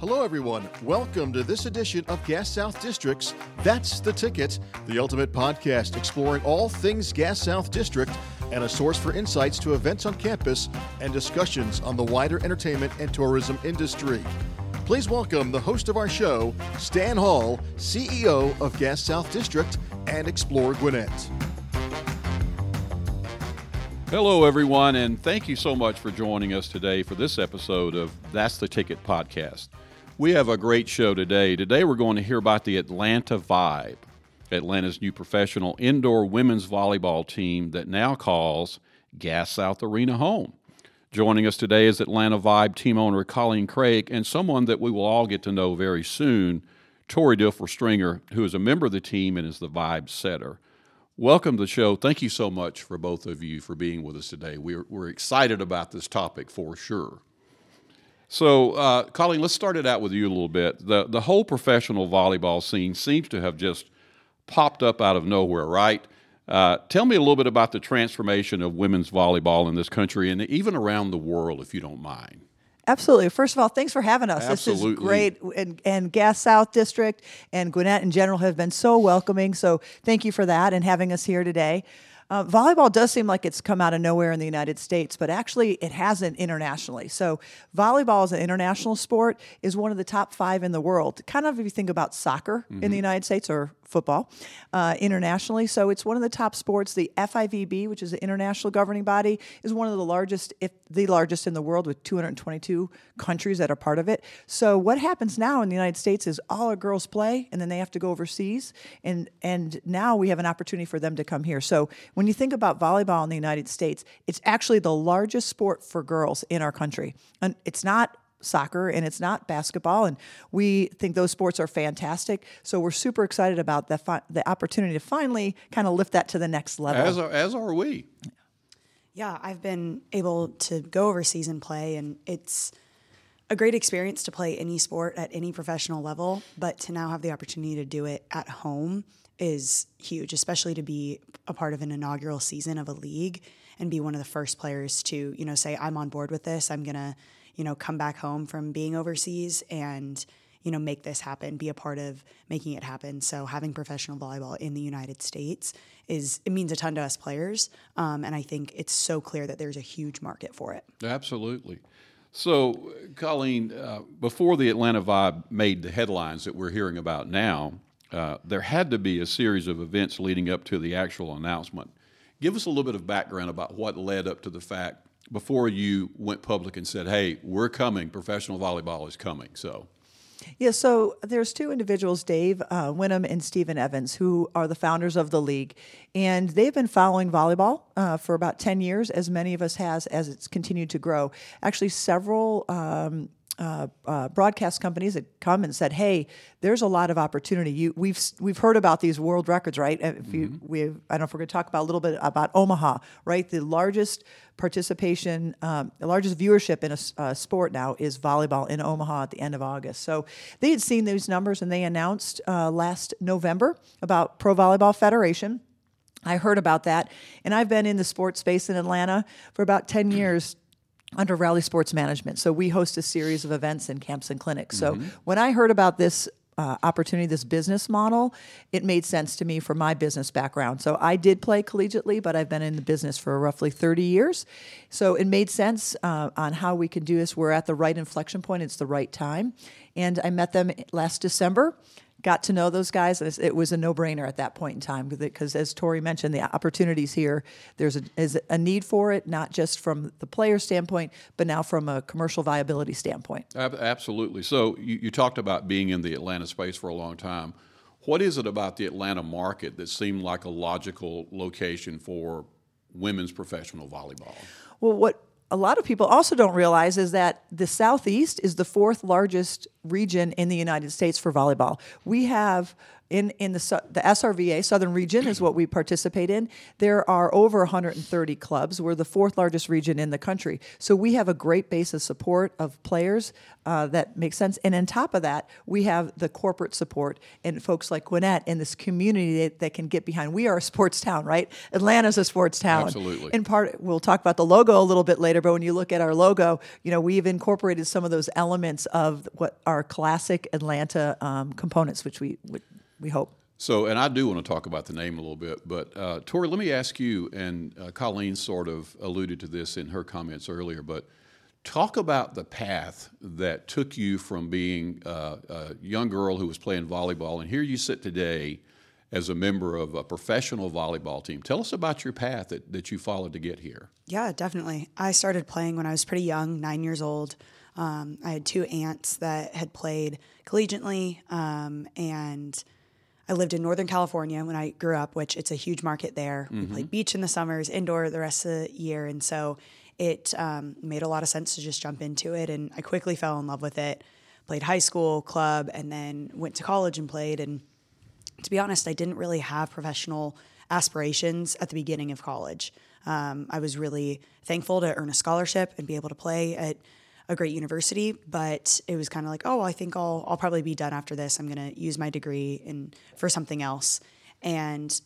Hello, everyone. Welcome to this edition of Gas South District's That's the Ticket, the ultimate podcast exploring all things Gas South District and a source for insights to events on campus and discussions on the wider entertainment and tourism industry. Please welcome the host of our show, Stan Hall, CEO of Gas South District and Explore Gwinnett. Hello, everyone, and thank you so much for joining us today for this episode of That's the Ticket podcast. We have a great show today. Today, we're going to hear about the Atlanta Vibe, Atlanta's new professional indoor women's volleyball team that now calls Gas South Arena home. Joining us today is Atlanta Vibe team owner Colleen Craig and someone that we will all get to know very soon, Tori Dilfer Stringer, who is a member of the team and is the Vibe setter. Welcome to the show. Thank you so much for both of you for being with us today. We're, we're excited about this topic for sure. So, uh, Colleen, let's start it out with you a little bit. The, the whole professional volleyball scene seems to have just popped up out of nowhere, right? Uh, tell me a little bit about the transformation of women's volleyball in this country and even around the world, if you don't mind. Absolutely. First of all, thanks for having us. Absolutely. This is great. And, and Gas South District and Gwinnett in general have been so welcoming. So thank you for that and having us here today. Uh, volleyball does seem like it's come out of nowhere in the United States, but actually it hasn't internationally. So, volleyball as an international sport is one of the top five in the world. Kind of if you think about soccer mm-hmm. in the United States or football uh, internationally. So it's one of the top sports. The FIVB, which is the international governing body, is one of the largest, if the largest in the world, with 222 countries that are part of it. So what happens now in the United States is all our girls play, and then they have to go overseas, and and now we have an opportunity for them to come here. So when you think about volleyball in the United States, it's actually the largest sport for girls in our country, and it's not soccer and it's not basketball and we think those sports are fantastic. So we're super excited about the fi- the opportunity to finally kind of lift that to the next level. As are, as are we. Yeah i've been able to go overseas and play and it's a great experience to play any sport at any professional level but to now have the opportunity to do it at home is huge especially to be a part of an inaugural season of a league and be one of the first players to you know say i'm on board with this. I'm going to you know, come back home from being overseas and, you know, make this happen, be a part of making it happen. So having professional volleyball in the United States is it means a ton to us players, um, and I think it's so clear that there's a huge market for it. Absolutely. So, Colleen, uh, before the Atlanta Vibe made the headlines that we're hearing about now, uh, there had to be a series of events leading up to the actual announcement. Give us a little bit of background about what led up to the fact before you went public and said, "Hey, we're coming. Professional volleyball is coming." So. Yeah, so there's two individuals, Dave uh, Winham and Stephen Evans, who are the founders of the league, and they've been following volleyball uh, for about 10 years, as many of us has as it's continued to grow. Actually, several um, uh, uh, broadcast companies that come and said, "Hey, there's a lot of opportunity. You, we've we've heard about these world records, right? If mm-hmm. you, we, I don't know if we're going to talk about a little bit about Omaha, right? The largest participation, um, the largest viewership in a uh, sport now is volleyball in Omaha at the end of August. So they had seen these numbers and they announced uh, last November about Pro Volleyball Federation. I heard about that, and I've been in the sports space in Atlanta for about ten years under Rally Sports Management. So we host a series of events and camps and clinics. Mm-hmm. So when I heard about this uh, opportunity, this business model, it made sense to me for my business background. So I did play collegiately, but I've been in the business for roughly 30 years. So it made sense uh, on how we can do this. We're at the right inflection point, it's the right time. And I met them last December got to know those guys. It was a no-brainer at that point in time because, as Tori mentioned, the opportunities here there's a, is a need for it, not just from the player standpoint, but now from a commercial viability standpoint. Absolutely. So you, you talked about being in the Atlanta space for a long time. What is it about the Atlanta market that seemed like a logical location for women's professional volleyball? Well, what a lot of people also don't realize is that the Southeast is the fourth largest region in the United States for volleyball. We have in in the the SRVA Southern Region is what we participate in. There are over 130 clubs. We're the fourth largest region in the country, so we have a great base of support of players uh, that makes sense. And on top of that, we have the corporate support and folks like Gwinnett and this community that, that can get behind. We are a sports town, right? Atlanta's a sports town. Absolutely. In part, we'll talk about the logo a little bit later, but when you look at our logo, you know we've incorporated some of those elements of what are classic Atlanta um, components, which we would we hope. So, and I do want to talk about the name a little bit, but uh, Tori, let me ask you, and uh, Colleen sort of alluded to this in her comments earlier, but talk about the path that took you from being uh, a young girl who was playing volleyball, and here you sit today as a member of a professional volleyball team. Tell us about your path that, that you followed to get here. Yeah, definitely. I started playing when I was pretty young, nine years old. Um, I had two aunts that had played collegiately, um, and I lived in Northern California when I grew up, which it's a huge market there. We played beach in the summers, indoor the rest of the year, and so it um, made a lot of sense to just jump into it. And I quickly fell in love with it. Played high school, club, and then went to college and played. And to be honest, I didn't really have professional aspirations at the beginning of college. Um, I was really thankful to earn a scholarship and be able to play at a great university, but it was kind of like, oh, I think I'll I'll probably be done after this. I'm going to use my degree in for something else. And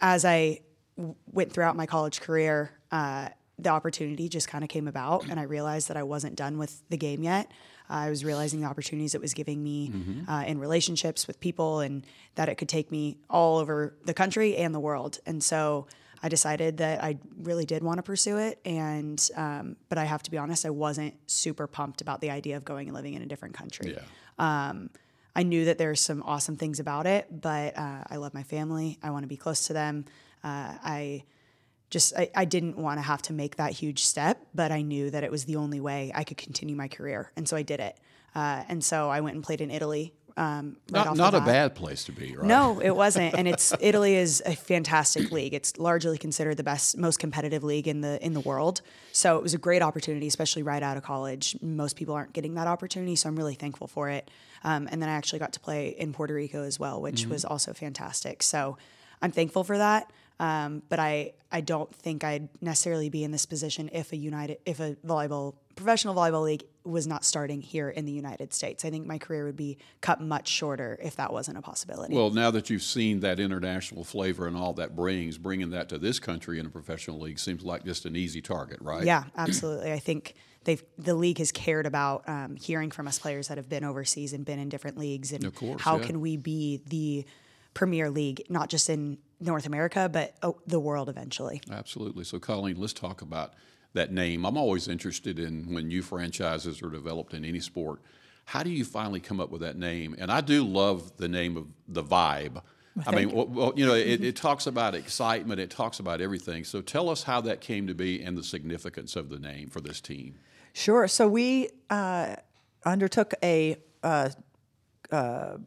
as I w- went throughout my college career, uh, the opportunity just kind of came about, and I realized that I wasn't done with the game yet. I was realizing the opportunities it was giving me uh, in relationships with people, and that it could take me all over the country and the world. And so I decided that I really did want to pursue it. And um, but I have to be honest, I wasn't super pumped about the idea of going and living in a different country. Yeah. I knew that there's some awesome things about it, but uh, I love my family. I want to be close to them. Uh, I just I, I didn't want to have to make that huge step, but I knew that it was the only way I could continue my career, and so I did it. Uh, and so I went and played in Italy. Um, right Not, not a bad place to be, right? No, it wasn't. And it's Italy is a fantastic league. It's largely considered the best, most competitive league in the in the world. So it was a great opportunity, especially right out of college. Most people aren't getting that opportunity, so I'm really thankful for it. Um, and then I actually got to play in Puerto Rico as well, which was also fantastic. So I'm thankful for that. Um, but I I don't think I'd necessarily be in this position if a United if a volleyball professional volleyball league was not starting here in the United States. I think my career would be cut much shorter if that wasn't a possibility. Well, now that you've seen that international flavor and all that brings, bringing that to this country in a professional league seems like just an easy target, right? Yeah, absolutely. I think they've the league has cared about um, hearing from us players that have been overseas and been in different leagues, and Of course, how yeah. can we be the premier league, not just in North America, but oh, the world eventually. Absolutely. So, Colleen, let's talk about that name. I'm always interested in when new franchises are developed in any sport. How do you finally come up with that name? And I do love the name of the Vibe. I mean, well, well, you know, it, it talks about excitement. It talks about everything. So, tell us how that came to be and the significance of the name for this team. Sure. So we uh, undertook a uh, uh,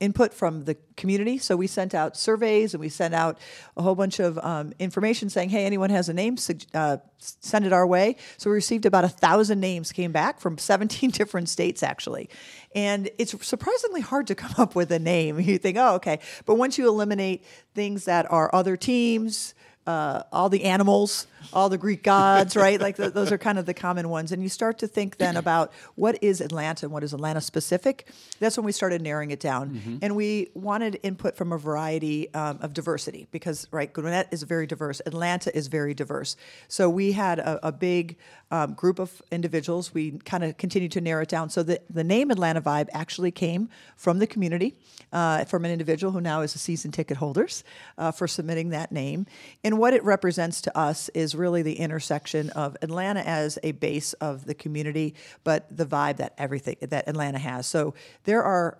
input from the community. So we sent out surveys and we sent out a whole bunch of um, information saying, "Hey, anyone has a name, uh, send it our way." So we received about a thousand names came back from 17 different states actually, and it's surprisingly hard to come up with a name. You think, "Oh, okay," but once you eliminate things that are other teams uh, all the animals, all the Greek gods, right? Like th- those are kind of the common ones. And you start to think then about what is Atlanta and what is Atlanta specific. That's when we started narrowing it down. And we wanted input from a variety um, of diversity because, right, Gwinnett is very diverse, Atlanta is very diverse. So we had a, a big um, group of individuals. We kind of continued to narrow it down. So the, the name Atlanta Vibe actually came from the community, uh, from an individual who now is a season ticket holders uh, for submitting that name. And what it represents to us is really the intersection of Atlanta as a base of the community, but the vibe that everything that Atlanta has. So there are.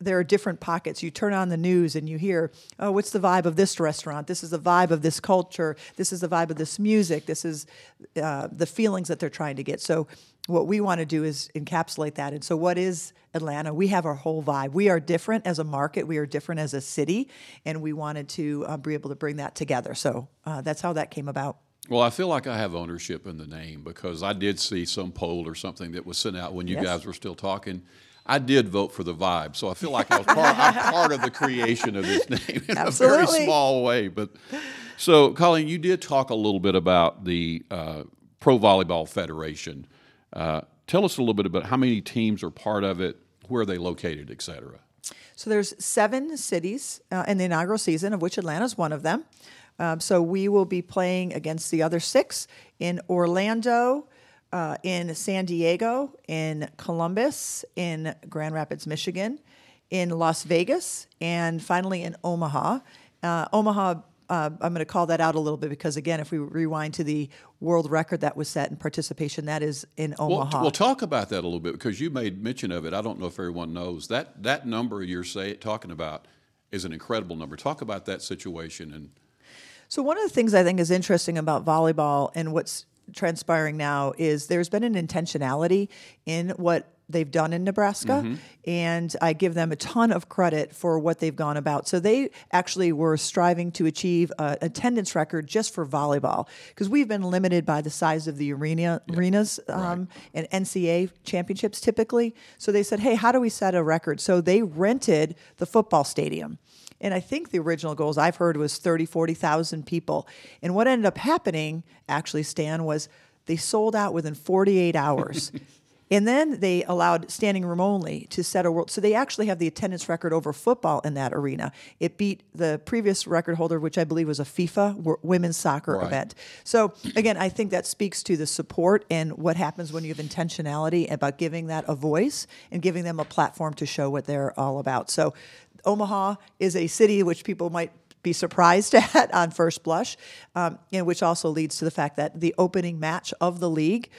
there are different pockets. You turn on the news and you hear, oh, what's the vibe of this restaurant? This is the vibe of this culture. This is the vibe of this music. This is uh, the feelings that they're trying to get. So, what we want to do is encapsulate that. And so, what is Atlanta? We have our whole vibe. We are different as a market, we are different as a city, and we wanted to uh, be able to bring that together. So, uh, that's how that came about. Well, I feel like I have ownership in the name because I did see some poll or something that was sent out when you Yes. guys were still talking. I did vote for the vibe, so I feel like I was part, I'm part of the creation of this name in a very small way. But so, Colleen, you did talk a little bit about the uh, Pro Volleyball Federation. Uh, tell us a little bit about how many teams are part of it, where are they located, et cetera. So there's seven cities uh, in the inaugural season, of which Atlanta is one of them. Um, so we will be playing against the other six in Orlando, uh, in San Diego, in Columbus, in Grand Rapids, Michigan, in Las Vegas, and finally in Omaha. Uh, Omaha, uh, I'm going to call that out a little bit because, again, if we rewind to the world record that was set in participation, that is in Well, Omaha. well, talk about that a little bit because you made mention of it. I don't know if everyone knows that that number you're say, talking about is an incredible number. Talk about that situation and So one of the things I think is interesting about volleyball and what's transpiring now is there's been an intentionality in what they've done in Nebraska and I give them a ton of credit for what they've gone about. So they actually were striving to achieve a attendance record just for volleyball because we've been limited by the size of the arena arenas um, and NCAA championships typically. So they said, "Hey, how do we set a record?" So they rented the football stadium. And I think the original goals I've heard was 30, 40,000 people. And what ended up happening, actually, Stan, was they sold out within 48 hours. and then they allowed standing room only to set a world. So they actually have the attendance record over football in that arena. It beat the previous record holder, which I believe was a FIFA women's soccer Right. event. So again, I think that speaks to the support and what happens when you have intentionality about giving that a voice and giving them a platform to show what they're all about. So Omaha is a city which people might be surprised at on first blush, um, and which also leads to the fact that the opening match of the league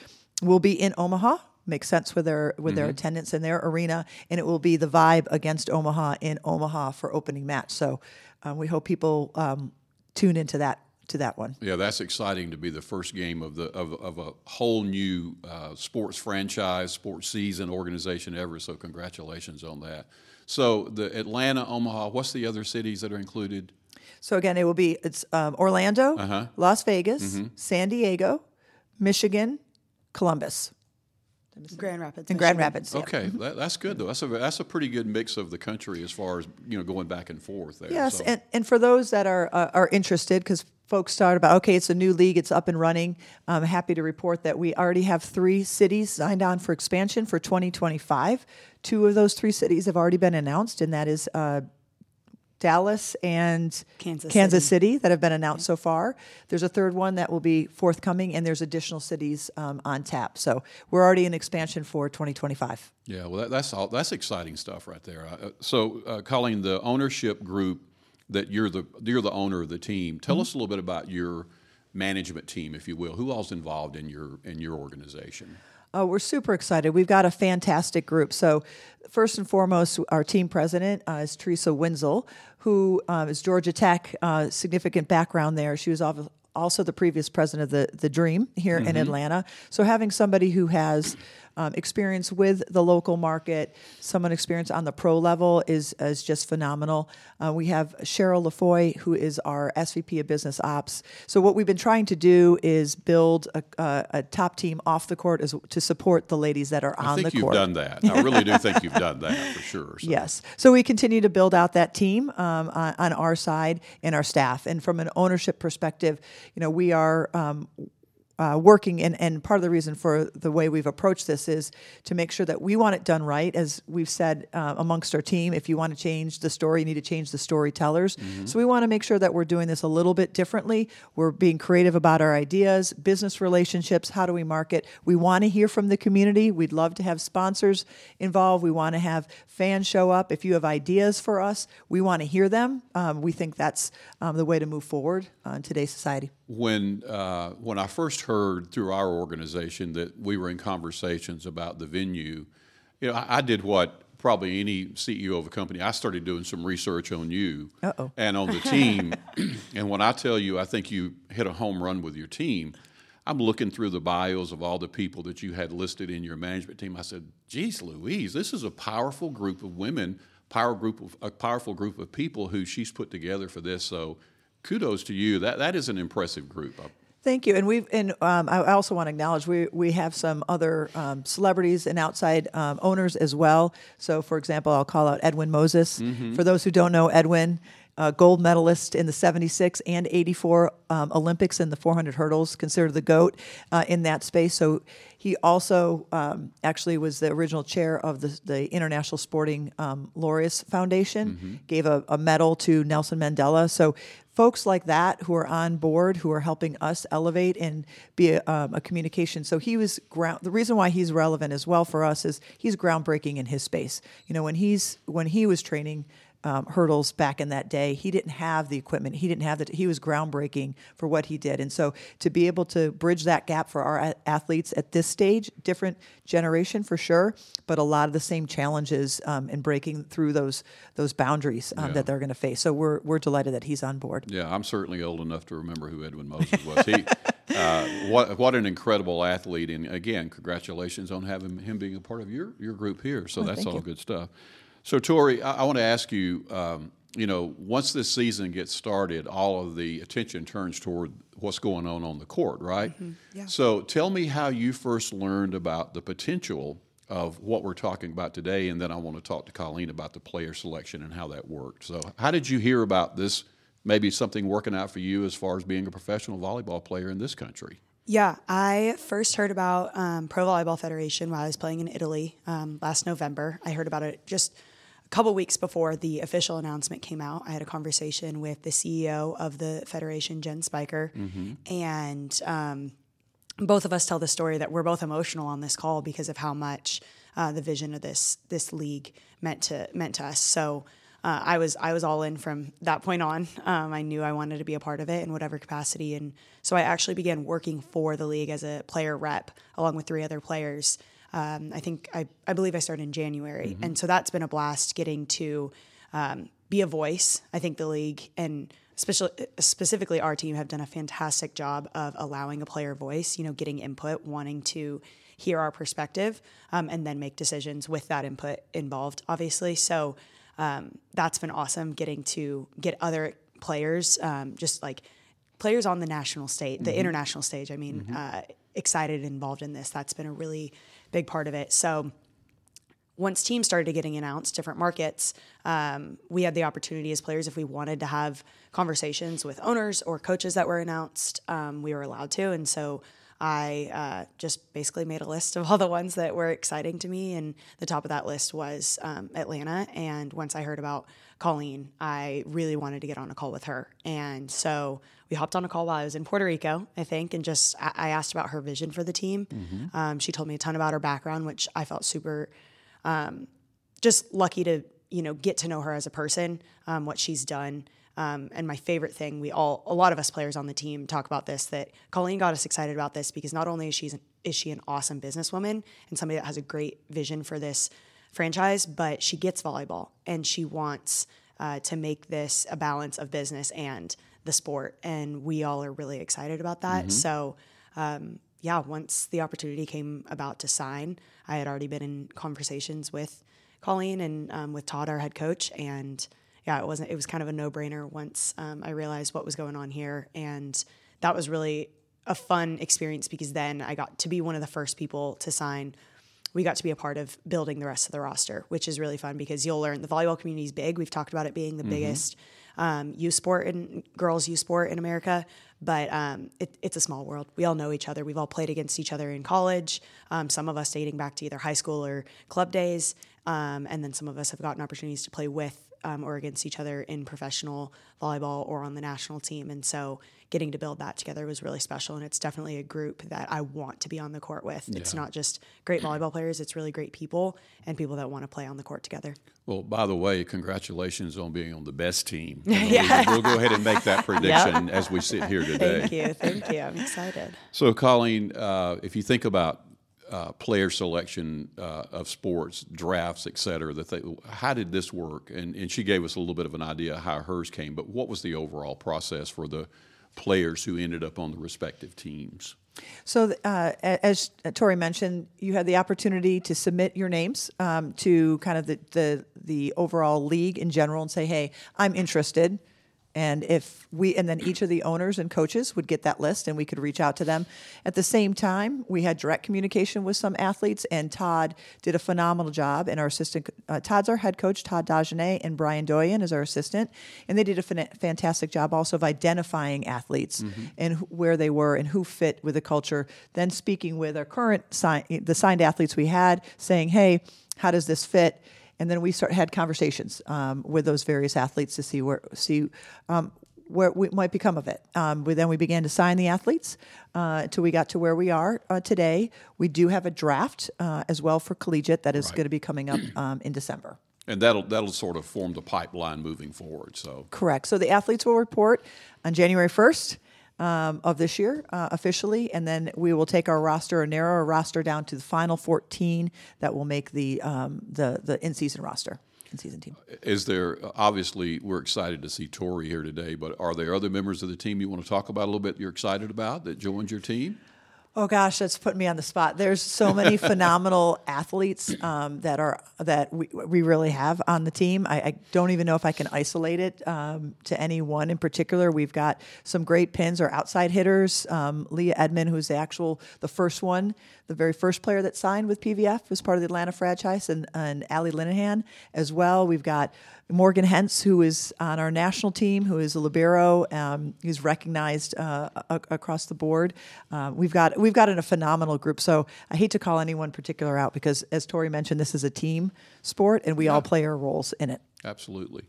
will be in Omaha. Makes sense with their with their attendance in their arena, and it will be the vibe against Omaha in Omaha for opening match. So um, we hope people um, tune into that to that one. Yeah, that's exciting to be the first game of the of, of a whole new uh, sports franchise, sports season organization ever. So congratulations on that. So the Atlanta, Omaha. What's the other cities that are included? So again, it will be it's um, Orlando, Uh-huh. Las Vegas, Mm-hmm. San Diego, Michigan, Columbus, Grand Rapids. and Grand Rapids. yeah. Okay, that, that's good though. That's a that's a pretty good mix of the country as far as you know going back and forth there. Yes, So- and, and for those that are uh, are interested, because folks start about okay, it's a new league, it's up and running. I'm happy to report that we already have three cities signed on for expansion for 2025. Two of those three cities have already been announced, and that is uh, Dallas and Kansas City. that have been announced so far. There's a third one that will be forthcoming, and there's additional cities um, on tap. So we're already in expansion for 2025. Yeah, well, that, that's all. That's exciting stuff right there. Uh, so, uh, Colleen, the ownership group that you're the you're the owner of the team. Tell us a little bit about your management team, if you will. Who all's involved in your in your organization? Oh, we're super excited. We've got a fantastic group. So, first and foremost, our team president uh, is Theresa Wenzel, who um, is Georgia Tech, uh, significant background there. She was also the previous president of the, the Dream here in Atlanta. So, having somebody who has um, experience with the local market, someone experience on the pro level is, is just phenomenal. Uh, we have Cheryl LaFoy, who is our SVP of Business Ops. So, what we've been trying to do is build a, a, a top team off the court as, to support the ladies that are I on the court. I think you've done that. I really do think you've done that for sure. So. Yes. So we continue to build out that team um, on, on our side and our staff. And from an ownership perspective, you know, we are um, uh, working, and, and part of the reason for the way we've approached this is to make sure that we want it done right. As we've said uh, amongst our team, if you want to change the story, you need to change the storytellers. So we want to make sure that we're doing this a little bit differently. We're being creative about our ideas, business relationships. How do we market? We want to hear from the community. We'd love to have sponsors involved. We want to have fans show up. If you have ideas for us, we want to hear them. Um, we think that's um, the way to move forward uh, in today's society. When uh, when I first heard through our organization that we were in conversations about the venue, you know, I, I did what probably any CEO of a company. I started doing some research on you Uh-oh. and on the team. and when I tell you, I think you hit a home run with your team. I'm looking through the bios of all the people that you had listed in your management team. I said, "Geez, Louise, this is a powerful group of women, power group of a powerful group of people who she's put together for this." So, kudos to you. That that is an impressive group. Thank you, and we've and um, I also want to acknowledge we we have some other um, celebrities and outside um, owners as well. So, for example, I'll call out Edwin Moses. For those who don't know Edwin, uh, gold medalist in the 76 and 84 um, Olympics in the 400 hurdles, considered the GOAT uh, in that space. So he also um, actually was the original chair of the, the International Sporting um, Laureus Foundation, gave a, a medal to Nelson Mandela. So folks like that who are on board, who are helping us elevate and be a, um, a communication. So he was ground. The reason why he's relevant as well for us is he's groundbreaking in his space. You know, when he's when he was training um, hurdles back in that day. He didn't have the equipment. He didn't have that. He was groundbreaking for what he did. And so to be able to bridge that gap for our a- athletes at this stage, different generation for sure, but a lot of the same challenges um, in breaking through those those boundaries um, Yeah. that they're going to face. So we're we're delighted that he's on board. Yeah, I'm certainly old enough to remember who Edwin Moses was. He, uh, what what an incredible athlete, and again, congratulations on having him being a part of your your group here. So that's all you. good stuff. So Tori, I, I want to ask you. Um, you know, once this season gets started, all of the attention turns toward what's going on on the court, right? yeah. So tell me how you first learned about the potential of what we're talking about today, and then I want to talk to Colleen about the player selection and how that worked. So, how did you hear about this? Maybe something working out for you as far as being a professional volleyball player in this country. Yeah, I first heard about um, Pro Volleyball Federation while I was playing in Italy um, last November. I heard about it just couple weeks before the official announcement came out. I had a conversation with the CEO of the federation, Jen Spicer, and um, both of us tell the story that we're both emotional on this call because of how much uh, the vision of this this league meant to meant to us. So uh, I was I was all in from that point on. Um, I knew I wanted to be a part of it in whatever capacity, and so I actually began working for the league as a player rep along with three other players. Um, I think I, I believe I started in January, and so that's been a blast getting to um, be a voice. I think the league and special, specifically our team have done a fantastic job of allowing a player voice. You know, getting input, wanting to hear our perspective, um, and then make decisions with that input involved. Obviously, so um, that's been awesome. Getting to get other players, um, just like players on the national stage, the international stage. I mean, uh, excited and involved in this. That's been a really big part of it. So once teams started getting announced, different markets, um, we had the opportunity as players, if we wanted to have conversations with owners or coaches that were announced, um, we were allowed to. And so I uh, just basically made a list of all the ones that were exciting to me. And the top of that list was um, Atlanta. And once I heard about Colleen, I really wanted to get on a call with her. And so we hopped on a call while I was in Puerto Rico, I think, and just I asked about her vision for the team. Um, she told me a ton about her background, which I felt super just lucky to you know get to know her as a person, um, what she's done. Um, and my favorite thing, we all, a lot of us players on the team talk about this. That Colleen got us excited about this because not only is she is she an awesome businesswoman and somebody that has a great vision for this franchise, but she gets volleyball and she wants uh, to make this a balance of business and the sport. And we all are really excited about that. So um, yeah, once the opportunity came about to sign, I had already been in conversations with Colleen and um, with Todd, our head coach, and yeah, it wasn't. It was kind of a no brainer once um, I realized what was going on here, and that was really a fun experience because then I got to be one of the first people to sign. We got to be a part of building the rest of the roster, which is really fun because you'll learn the volleyball community is big. We've talked about it being the biggest um, youth sport and girls youth sport in America, but um, it, it's a small world. We all know each other. We've all played against each other in college. Um, some of us dating back to either high school or club days, um, and then some of us have gotten opportunities to play with um, or against each other in professional volleyball or on the national team. And so, getting to build that together was really special. And it's definitely a group that I want to be on the court with. It's not just great volleyball players; it's really great people and people that want to play on the court together. Well, by the way, congratulations on being on the best team. yeah. we'll, go ahead and make that prediction as we sit here today. Thank you, thank you. I'm excited. So, Colleen, uh, if you think about uh, player selection uh, of sports, drafts, et cetera, that they, how did this work? And, and she gave us a little bit of an idea how hers came, but what was the overall process for the players who ended up on the respective teams? So, uh, as Tori mentioned, you had the opportunity to submit your names um, to kind of the, the the overall league in general and say, "Hey, I'm interested." And if we, and then each of the owners and coaches would get that list and we could reach out to them. At the same time, we had direct communication with some athletes, and Todd did a phenomenal job. And our assistant, uh, Todd's our head coach, Todd Dagenais, and Brian Doyen is our assistant. And they did a fan- fantastic job also of identifying athletes and wh- where they were and who fit with the culture. Then speaking with our current, sign, the signed athletes we had, saying, hey, how does this fit? And then we start had conversations um, with those various athletes to see where see um, where we might become of it. Um, we, then we began to sign the athletes uh, until we got to where we are uh, today. We do have a draft uh, as well for collegiate that is going to be coming up um, in December. And that'll that'll sort of form the pipeline moving forward. So Correct. So the athletes will report on January 1st um, of this year uh, officially, and then we will take our roster, or narrow our roster down to the final 14 that will make the um, the the in season roster, in season team. is there obviously we're excited to see Tori here today, but are there other members of the team you want to talk about a little bit you're excited about that joined your team? Oh gosh, that's putting me on the spot. There's so many phenomenal athletes um, that are that we, we really have on the team. I, I don't even know if I can isolate it um, to any one in particular. We've got some great pins or outside hitters. Um, Leah Edmond, who's the actual the first one, the very first player that signed with PVF, was part of the Atlanta franchise, and and Allie Linehan as well. We've got Morgan Hentz, who is on our national team, who is a libero, um, who's recognized uh, a- across the board. Uh, we've got we've got a phenomenal group. So I hate to call anyone particular out because, as Tori mentioned, this is a team sport, and we all play our roles in it. Absolutely.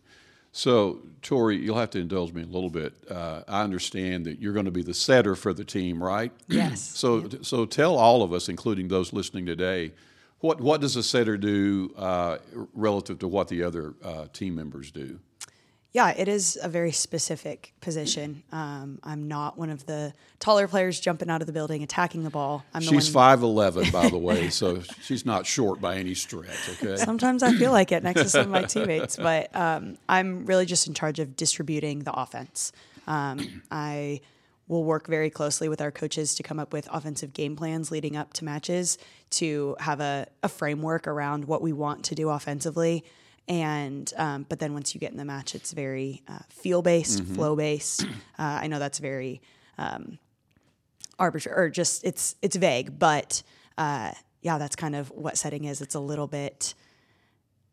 So, Tori, you'll have to indulge me a little bit. Uh, I understand that you're going to be the setter for the team, right? Yes. So, so tell all of us, including those listening today, what what does a setter do uh, relative to what the other uh, team members do? Yeah, it is a very specific position. Um, I'm not one of the taller players jumping out of the building attacking the ball. I'm She's five eleven, by the way, so she's not short by any stretch. Okay. Sometimes I feel like it next to some of my teammates, but um, I'm really just in charge of distributing the offense. Um, I will work very closely with our coaches to come up with offensive game plans leading up to matches to have a, a framework around what we want to do offensively. And um, but then once you get in the match, it's very uh, feel based, flow based. Uh, I know that's very arbitrary or just it's it's vague, but uh, yeah, that's kind of what setting is. It's a little bit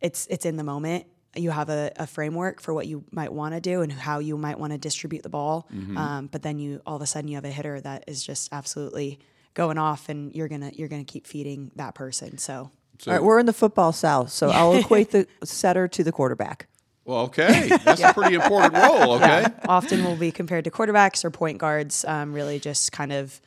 it's it's in the moment. You have a, a framework for what you might want to do and how you might want to distribute the ball, um, but then you all of a sudden you have a hitter that is just absolutely going off, and you're gonna you're gonna keep feeding that person. So So, All right, we're in the football south, so I'll equate the setter to the quarterback. well, okay, that's a pretty important role. Okay. often will be compared to quarterbacks or point guards. Um, really, just kind of,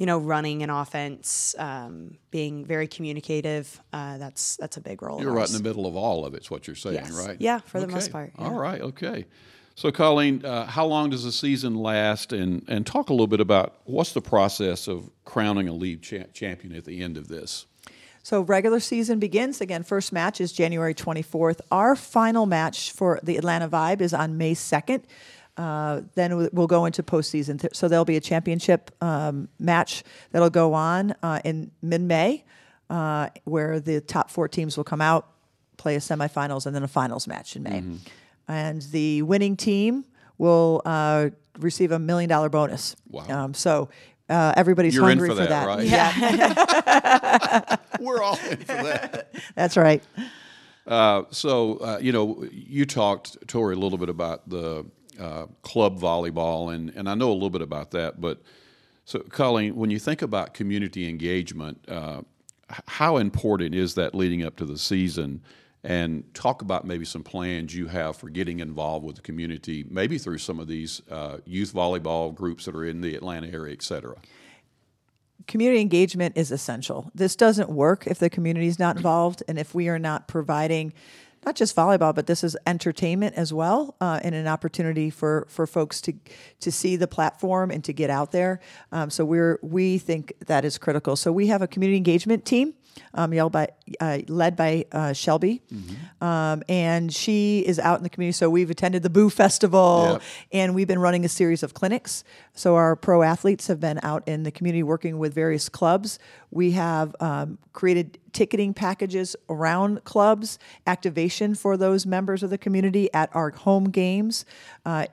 you know, running an offense, um, being very communicative. Uh, that's that's a big role. You're right in the middle of all of it. Is what you're saying, Yes. right? Yeah, for the Okay. most part, All yeah. right. Okay. So, Colleen, uh, how long does the season last? And and talk a little bit about what's the process of crowning a league cha- champion at the end of this. So regular season begins again. First match is January 24th. Our final match for the Atlanta Vibe is on May 2nd. Uh, then we- we'll go into postseason. So there'll be a championship um, match that'll go on uh, in mid-May, uh, where the top four teams will come out, play a semifinals, and then a finals match in May. And the winning team will uh, receive a million dollar bonus. Wow. Um, so uh, everybody's You're in hungry for that, right? Yeah, We're all in for that. that's right. Uh, so, uh, you know, you talked, Tori, a little bit about the uh, club volleyball, and, and I know a little bit about that. But so, Colleen, when you think about community engagement, uh, how important is that leading up to the season? And talk about maybe some plans you have for getting involved with the community, maybe through some of these uh, youth volleyball groups that are in the Atlanta area, et cetera. community engagement is essential. This doesn't work if the community is not involved and if we are not providing not just volleyball, but this is entertainment as well, uh, and an opportunity for for folks to to see the platform and to get out there. Um, so we're we think that is critical. So we have a community engagement team um, yelled by, uh, led by uh, Shelby. Um, and she is out in the community. So we've attended the Boo Festival Yep. and we've been running a series of clinics. So our pro athletes have been out in the community working with various clubs. We have um, created ticketing packages around clubs, activation for those members of the community at our home games. Uh,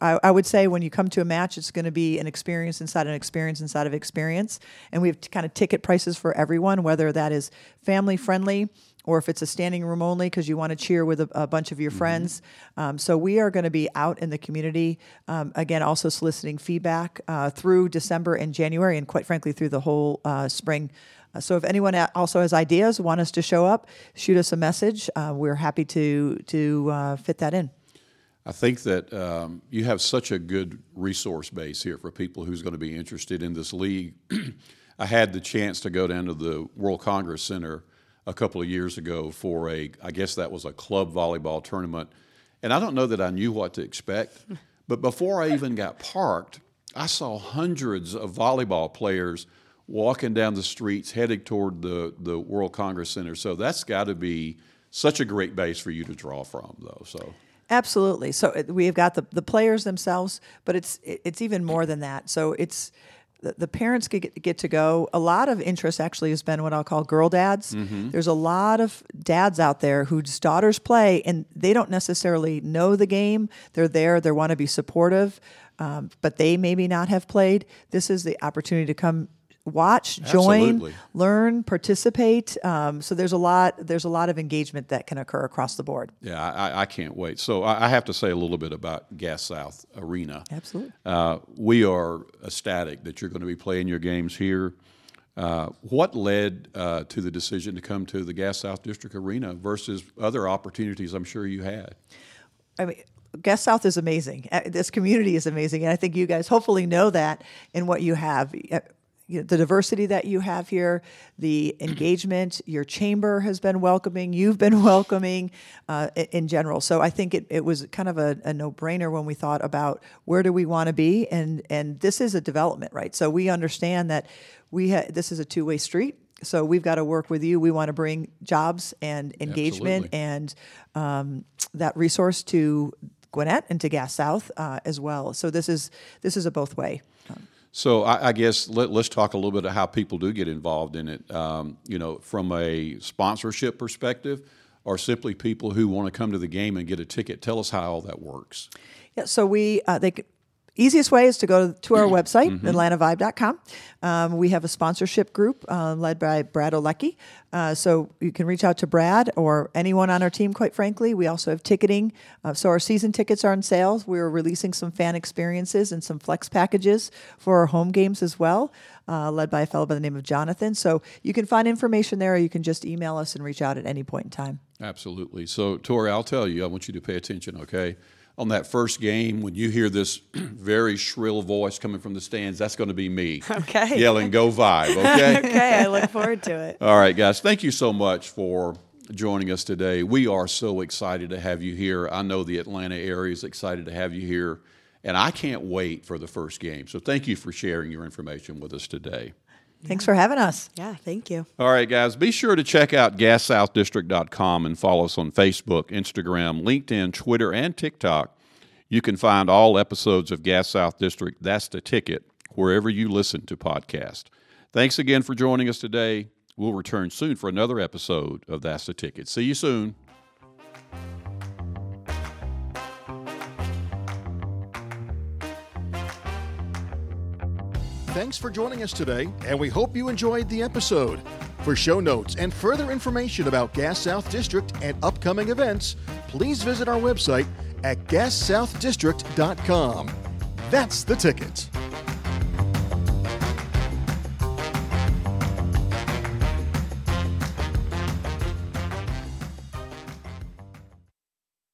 I, I would say when you come to a match, it's going to be an experience inside an experience inside of experience. And we have t- kind of ticket prices for everyone, whether that is family friendly or if it's a standing room only because you want to cheer with a, a bunch of your friends. Um, so we are going to be out in the community, um, again, also soliciting feedback uh, through December and January, and quite frankly, through the whole uh, spring. Uh, So if anyone also has ideas, want us to show up, shoot us a message. Uh, we're happy to to uh, fit that in. I think that um, you have such a good resource base here for people who's going to be interested in this league. I had the chance to go down to the World Congress Center a couple of years ago for a, I guess that was a club volleyball tournament, and I don't know that I knew what to expect. But before I even got parked, I saw hundreds of volleyball players walking down the streets headed toward the, the World Congress Center. So that's got to be such a great base for you to draw from, though. So. Absolutely. So it- we've got the, the players themselves, but it's it- it's even more than that. So it's the, the parents get get to go. A lot of interest actually has been what I'll call girl dads. There's a lot of dads out there whose daughters play, and they don't necessarily know the game. They're there. They want to be supportive, um, but they maybe not have played. This is the opportunity to come watch, join, Absolutely. learn, participate. Um, so there's a lot there's a lot of engagement that can occur across the board. Yeah, I, I- can't wait. So I, I have to say a little bit about Gas South Arena. Absolutely. Uh, we are ecstatic that you're going to be playing your games here. Uh, what led uh, to the decision to come to the Gas South District Arena versus other opportunities I'm sure you had? I mean, Gas South is amazing. Uh, This community is amazing, and I think you guys hopefully know that in what you have. You know, the diversity that you have here, the engagement, your chamber has been welcoming, you've been welcoming uh, in general. So I think it, it was kind of a, a no brainer when we thought about where do we want to be, and and this is a development, right? So we understand that we ha- this is a two way street. So we've got to work with you. We want to bring jobs and engagement Absolutely. and um, that resource to Gwinnett and to Gas South uh, as well. So this is this is a both way. So I, I guess let, let's talk a little bit of how people do get involved in it. Um, you know, from a sponsorship perspective, or simply people who want to come to the game and get a ticket. Tell us how all that works. Yeah. So we uh, they. Easiest way is to go to our website, atlantavibe.com. Um, we have a sponsorship group uh, led by Brad Olecki. Uh, so you can reach out to Brad or anyone on our team, quite frankly. We also have ticketing. Uh, so our season tickets are on sale. We're releasing some fan experiences and some flex packages for our home games as well, uh, led by a fellow by the name of Jonathan. So you can find information there or you can just email us and reach out at any point in time. Absolutely. So, Tori, I'll tell you, I want you to pay attention, okay? On that first game, when you hear this very shrill voice coming from the stands, that's going to be me. Okay. Yelling, go vibe, okay? Okay, I look forward to it. All right, guys, thank you so much for joining us today. We are so excited to have you here. I know the Atlanta area is excited to have you here, and I can't wait for the first game. So, thank you for sharing your information with us today. Thanks for having us. Yeah, thank you. All right, guys, be sure to check out gassouthdistrict.com and follow us on Facebook, Instagram, LinkedIn, Twitter, and TikTok. You can find all episodes of Gas South District, That's the Ticket, wherever you listen to podcasts. Thanks again for joining us today. We'll return soon for another episode of That's the Ticket. See you soon. Thanks for joining us today, and we hope you enjoyed the episode. For show notes and further information about Gas South District and upcoming events, please visit our website at gassouthdistrict.com. That's the ticket.